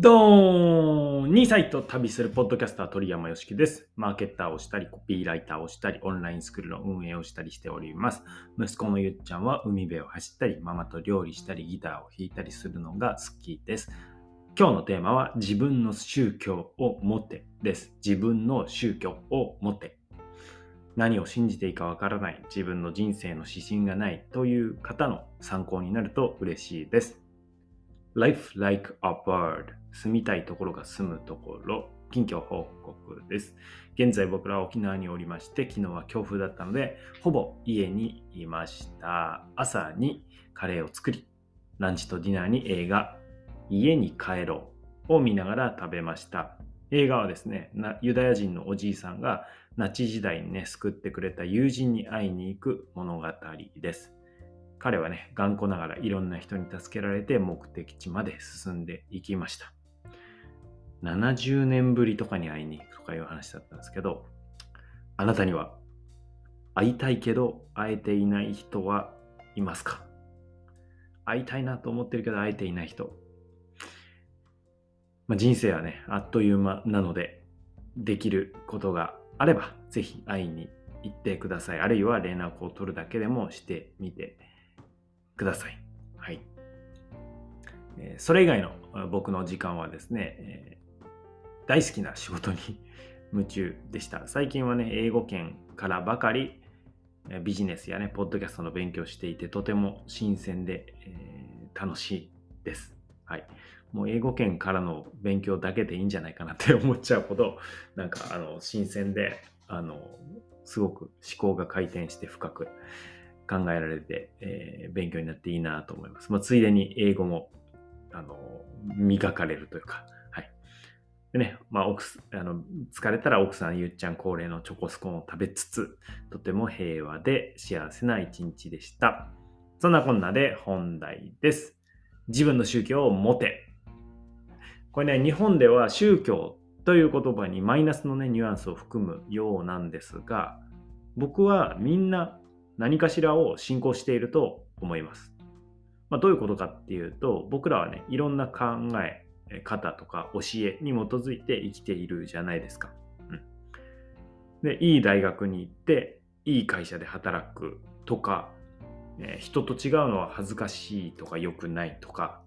ドーン !2 歳と旅するポッドキャスター鳥山よしきです。マーケッターをしたり、コピーライターをしたり、オンラインスクールの運営をしたりしております。息子のゆっちゃんは海辺を走ったり、ママと料理したり、ギターを弾いたりするのが好きです。今日のテーマは自分の宗教を持てです。自分の宗教を持て。何を信じていいかわからない、自分の人生の指針がないという方の参考になると嬉しいです。Life like a bird 住みたいところが住むところ近況報告です。現在僕らは沖縄におりまして、昨日は強風だったので、ほぼ家にいました。朝にカレーを作り、ランチとディナーに映画、家に帰ろうを見ながら食べました。映画はですね、ユダヤ人のおじいさんがナチ時代にね、救ってくれた友人に会いに行く物語です。彼はね、頑固ながらいろんな人に助けられて目的地まで進んでいきました。70年ぶりとかに会いに行くとかいう話だったんですけど、あなたには会いたいけど会えていない人はいますか？会いたいなと思ってるけど会えていない人。まあ、人生はね、あっという間なので、できることがあれば、ぜひ会いに行ってください。あるいは連絡を取るだけでもしてみてください。はい。それ以外の僕の時間はですね、大好きな仕事に 夢中でした。最近はね、英語圏からばかりビジネスやね、ポッドキャストの勉強していて、とても新鮮で、えー、楽しいです。はい。もう英語圏からの勉強だけでいいんじゃないかなって思っちゃうほど、なんか、あの、新鮮で、あの、すごく思考が回転して深く考えられて、えー、勉強になっていいなと思います。まあ、ついでに英語も、あの、磨かれるというか、でね、まあ、奥あの疲れたら奥さん、ゆっちゃん恒例のチョコスコーンを食べつつ、とても平和で幸せな一日でした。そんなこんなで本題です。自分の宗教を持て。これね、日本では宗教という言葉にマイナスのね、ニュアンスを含むようなんですが、僕はみんな何かしらを信仰していると思います。まあ、どういうことかっていうと、僕らはね、いろんな考え方とか教えに基づいて生きているじゃないですか。うん、で、いい大学に行って、いい会社で働くとか、え人と違うのは恥ずかしいとか良くないとか、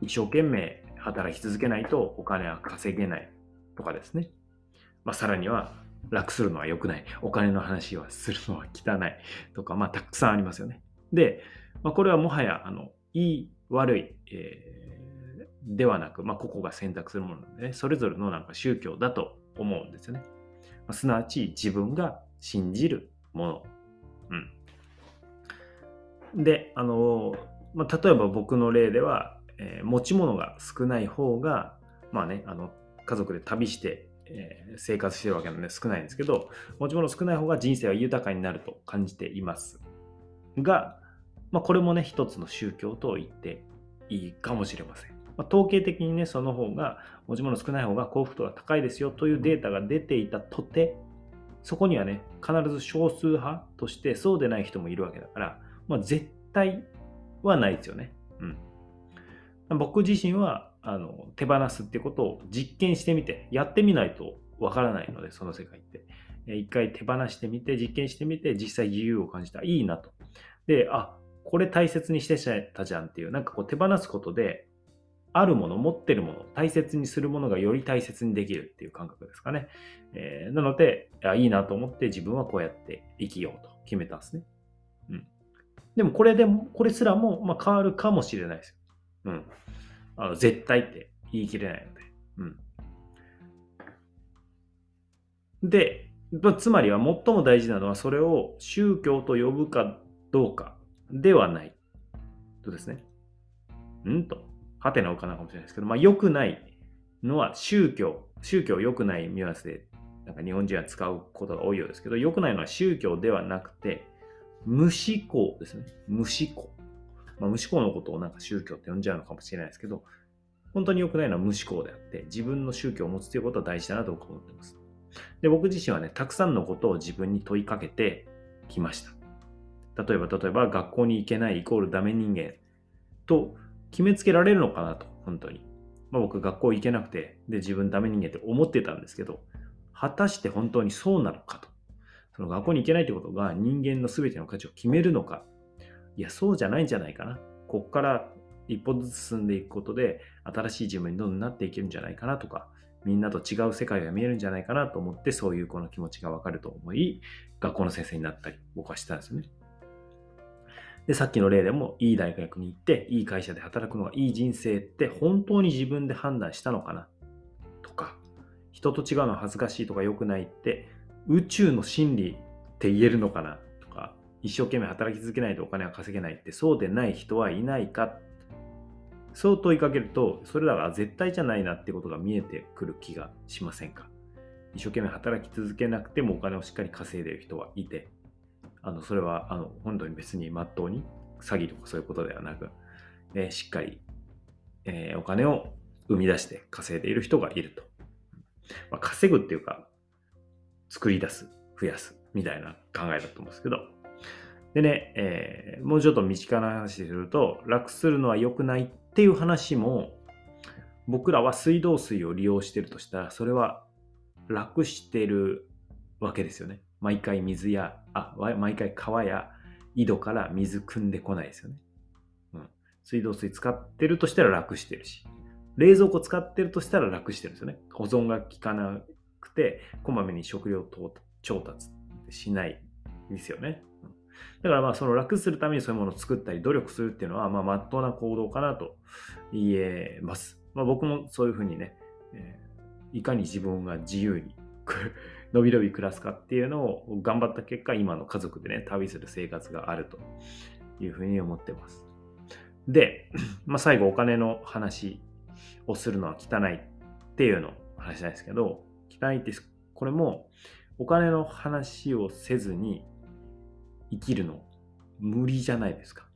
一生懸命働き続けないとお金は稼げないとかですね。まあ、さらには楽するのは良くない。お金の話はするのは汚い。とか、まあ、たくさんありますよね。で、まあ、これはもはや、あの、いい、悪い、えー、ではなく、まあ、個々が選択するものなんでね、それぞれのなんか宗教だと思うんですよね。まあ、すなわち、自分が信じるもの。うん。で、あの、まあ、例えば僕の例では、えー、持ち物が少ない方が、まあね、あの、家族で旅してえー、生活してるわけなんで少ないんですけど、持ち物少ない方が人生は豊かになると感じています。が、まあ、これもね、一つの宗教と言っていいかもしれません。まあ、統計的にね、その方が、持ち物少ない方が幸福度が高いですよというデータが出ていたとて、そこにはね、必ず少数派としてそうでない人もいるわけだから、まあ、絶対はないですよね。うん。僕自身はあの手放すってことを実験してみて、やってみないとわからないので、その世界って。一回手放してみて、実験してみて、実際自由を感じた。いいなと。で、あ、これ大切にしてたじゃんっていう、なんかこう手放すことで、あるもの、持ってるもの、大切にするものがより大切にできるっていう感覚ですかね。えー、なのであ、いいなと思って自分はこうやって生きようと決めたんですね。うん。でもこれでも、これすらも、まあ、変わるかもしれないですよ。うん。あの絶対って言い切れないので。うん。で、つまりは最も大事なのはそれを宗教と呼ぶかどうかではない。とですね。んと。はてなおかなかもしれないですけど、まあ良くないのは宗教。宗教良くないニュアンスで、なんか日本人は使うことが多いようですけど、良くないのは宗教ではなくて、無思考ですね。無思考。まあ、無思考のことをなんか宗教って呼んじゃうのかもしれないですけど、本当に良くないのは無思考であって、自分の宗教を持つということは大事だなと思ってます。で、僕自身はね、たくさんのことを自分に問いかけてきました。例えば、例えば、学校に行けないイコールダメ人間と決めつけられるのかなと、本当に。まあ、僕学校行けなくて、で、自分ダメ人間って思ってたんですけど、果たして本当にそうなのかと。その学校に行けないってことが人間の全ての価値を決めるのか。いや、そうじゃないんじゃないかな。こっから一歩ずつ進んでいくことで、新しい自分にどんどんなっていけるんじゃないかなとか、みんなと違う世界が見えるんじゃないかなと思って、そういう子の気持ちがわかると思い、学校の先生になったり、僕はしたんですよね。で、さっきの例でも、いい大学に行って、いい会社で働くのがいい人生って本当に自分で判断したのかな？とか、人と違うのは恥ずかしいとか良くないって、宇宙の真理って言えるのかな？とか、一生懸命働き続けないとお金は稼げないってそうでない人はいないか？そう問いかけると、それらが絶対じゃないなってことが見えてくる気がしませんか？一生懸命働き続けなくてもお金をしっかり稼いでいる人はいて、あのそれはあの本当に別にまっとうに詐欺とかそういうことではなく、え、しっかり、え、お金を生み出して稼いでいる人がいると。まあ、稼ぐっていうか、作り出す、増やすみたいな考えだと思うんですけど。でね、えー、もうちょっと身近な話すると、楽するのは良くないっていう話も、僕らは水道水を利用してるとしたら、それは楽してるわけですよね。毎回水や、あ、毎回川や井戸から水汲んでこないですよね。うん。水道水使ってるとしたら楽してるし、冷蔵庫使ってるとしたら楽してるんですよね。保存が効かなくて、こまめに食料調達しないですよね。うんだからまあその楽するためにそういうものを作ったり努力するっていうのはまあ真っ当な行動かなと言えます。まあ僕もそういうふうにね、えー、いかに自分が自由にのびのび暮らすかっていうのを頑張った結果、今の家族でね、旅する生活があるというふうに思ってます。で、まあ、最後お金の話をするのは汚いっていうの話なんですけど、汚いって、これもお金の話をせずに生きるの無理じゃないですか。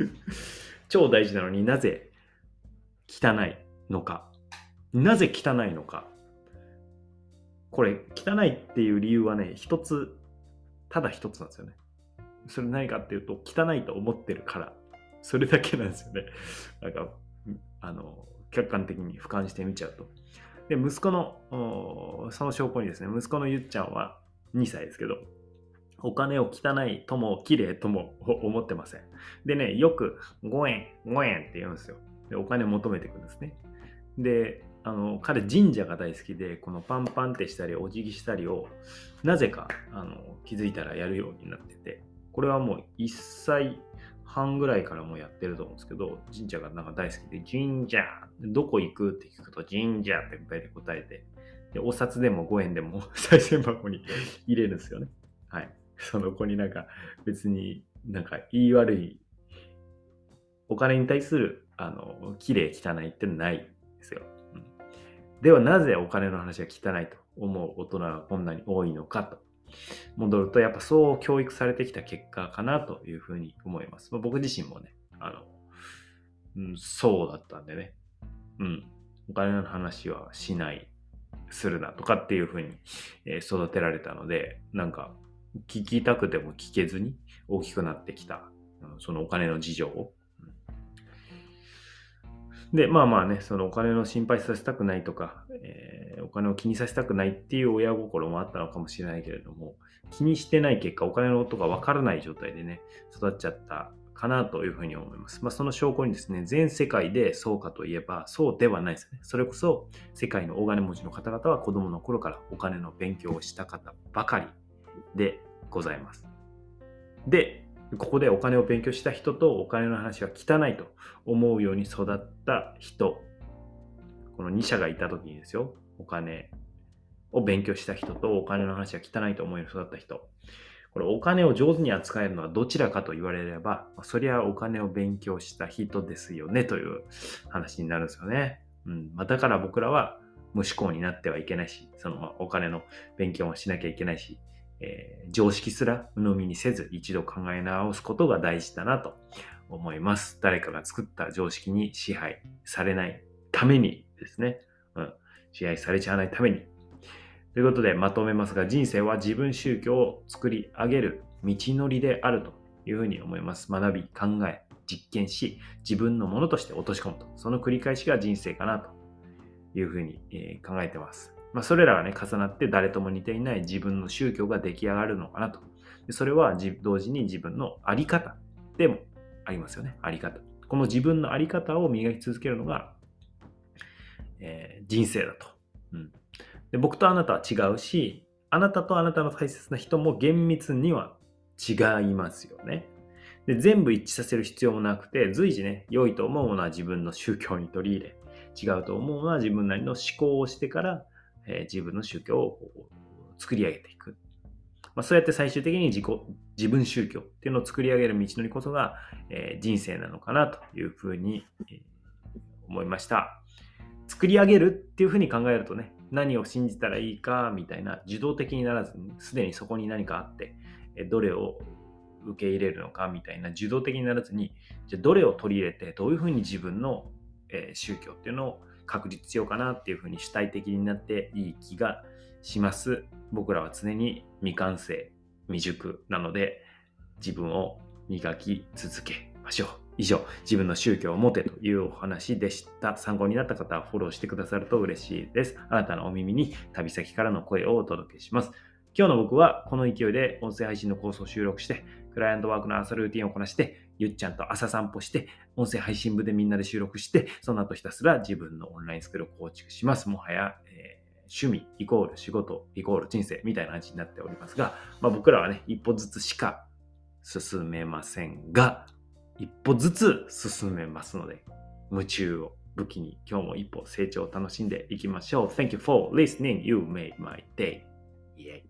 超大事なのになぜ汚いのか。なぜ汚いのか。これ汚いっていう理由はね、一つ、ただ一つなんですよね。それ何かっていうと、汚いと思ってるから。それだけなんですよね。なんか、あの、客観的に俯瞰してみちゃうと。で、息子の、その証拠にですね、息子のゆっちゃんは2歳ですけど、お金を汚いとも綺麗とも 思ってません。でね、よく5円、5円って言うんですよ。で、お金求めていくんですね。で、あの彼神社が大好きでこのパンパンってしたりお辞儀したりをなぜかあの気づいたらやるようになっててこれはもう1歳半ぐらいからもうやってると思うんですけど神社がなんか大好きで神社どこ行くって聞くと神社って答えてでお札でも5円でも 賽銭箱に入れるんですよね。はい。その子になんか別になんか言い悪いお金に対するあの綺麗汚いってないですよ。ではなぜお金の話が汚いと思う大人がこんなに多いのかと。戻ると、やっぱそう教育されてきた結果かなというふうに思います。まあ、僕自身もね、あの、うん、そうだったんでね、うん、お金の話はしない、するなとかっていうふうに、え育てられたので、なんか聞きたくても聞けずに大きくなってきた、うんそのお金の事情を。で、まあまあね、そのお金の心配させたくないとか、えー、お金を気にさせたくないっていう親心もあったのかもしれないけれども、気にしてない結果、お金のことがわからない状態でね、育っちゃったかなというふうに思います。まあ、その証拠にですね、全世界でそうかといえば、そうではないですね。それこそ、世界の大金持ちの方々は子供の頃からお金の勉強をした方ばかりでございます。で、ここでお金を勉強した人とお金の話は汚いと思うように育った人、この2社がいた時にですよ、お金を勉強した人とお金の話は汚いと思うように育った人。これお金を上手に扱えるのはどちらかと言われれば、そりゃお金を勉強した人ですよねという話になるんですよね。うんま、だから僕らは無思考になってはいけないし、そのお金の勉強もしなきゃいけないし、えー、常識すら鵜呑みにせず一度考え直すことが大事だなと思います。誰かが作った常識に支配されないためにですね。うん。支配されちゃわないために。ということでまとめますが、人生は自分宗教を作り上げる道のりであるというふうに思います。学び、考え、実験し、自分のものとして落とし込むと。その繰り返しが人生かなというふうに、え考えてます。まあ、それらがね、重なって誰とも似ていない自分の宗教が出来上がるのかなと。でそれは同時に自分のあり方でもありますよね。あり方。この自分のあり方を磨き続けるのが、えー、人生だと、うん。で。僕とあなたは違うし、あなたとあなたの大切な人も厳密には違いますよね。で全部一致させる必要もなくて、随時ね、良いと思うものは自分の宗教に取り入れ、違うと思うのは自分なりの思考をしてから、えー、自分の宗教を作り上げていく。まあ、そうやって最終的に自己、自分宗教っていうのを作り上げる道のりこそが、えー、人生なのかなというふうに、えー、思いました。作り上げるっていうふうに考えるとね、何を信じたらいいかみたいな受動的にならずに、すでにそこに何かあって、どれを受け入れるのかみたいな受動的にならずに、じゃどれを取り入れて、どういうふうに自分の、えー、宗教っていうのを確立しようかなっていうふうに主体的になっていい気がします。僕らは常に未完成、未熟なので、自分を磨き続けましょう。以上、自分の宗教を持てというお話でした。参考になった方はフォローしてくださると嬉しいです。あなたのお耳に旅先からの声をお届けします。今日の僕はこの勢いで音声配信のコースを収録して、クライアントワークの朝ルーティンをこなして、ゆっちゃんと朝散歩して、音声配信部でみんなで収録して、その後ひたすら自分のオンラインスクールを構築します。もはや、えー、趣味イコール仕事イコール人生みたいな話になっておりますが、まあ、僕らはね、一歩ずつしか進めませんが、一歩ずつ進めますので、夢中を武器に今日も一歩成長を楽しんでいきましょう。Thank you for listening, you made my day.Yeah.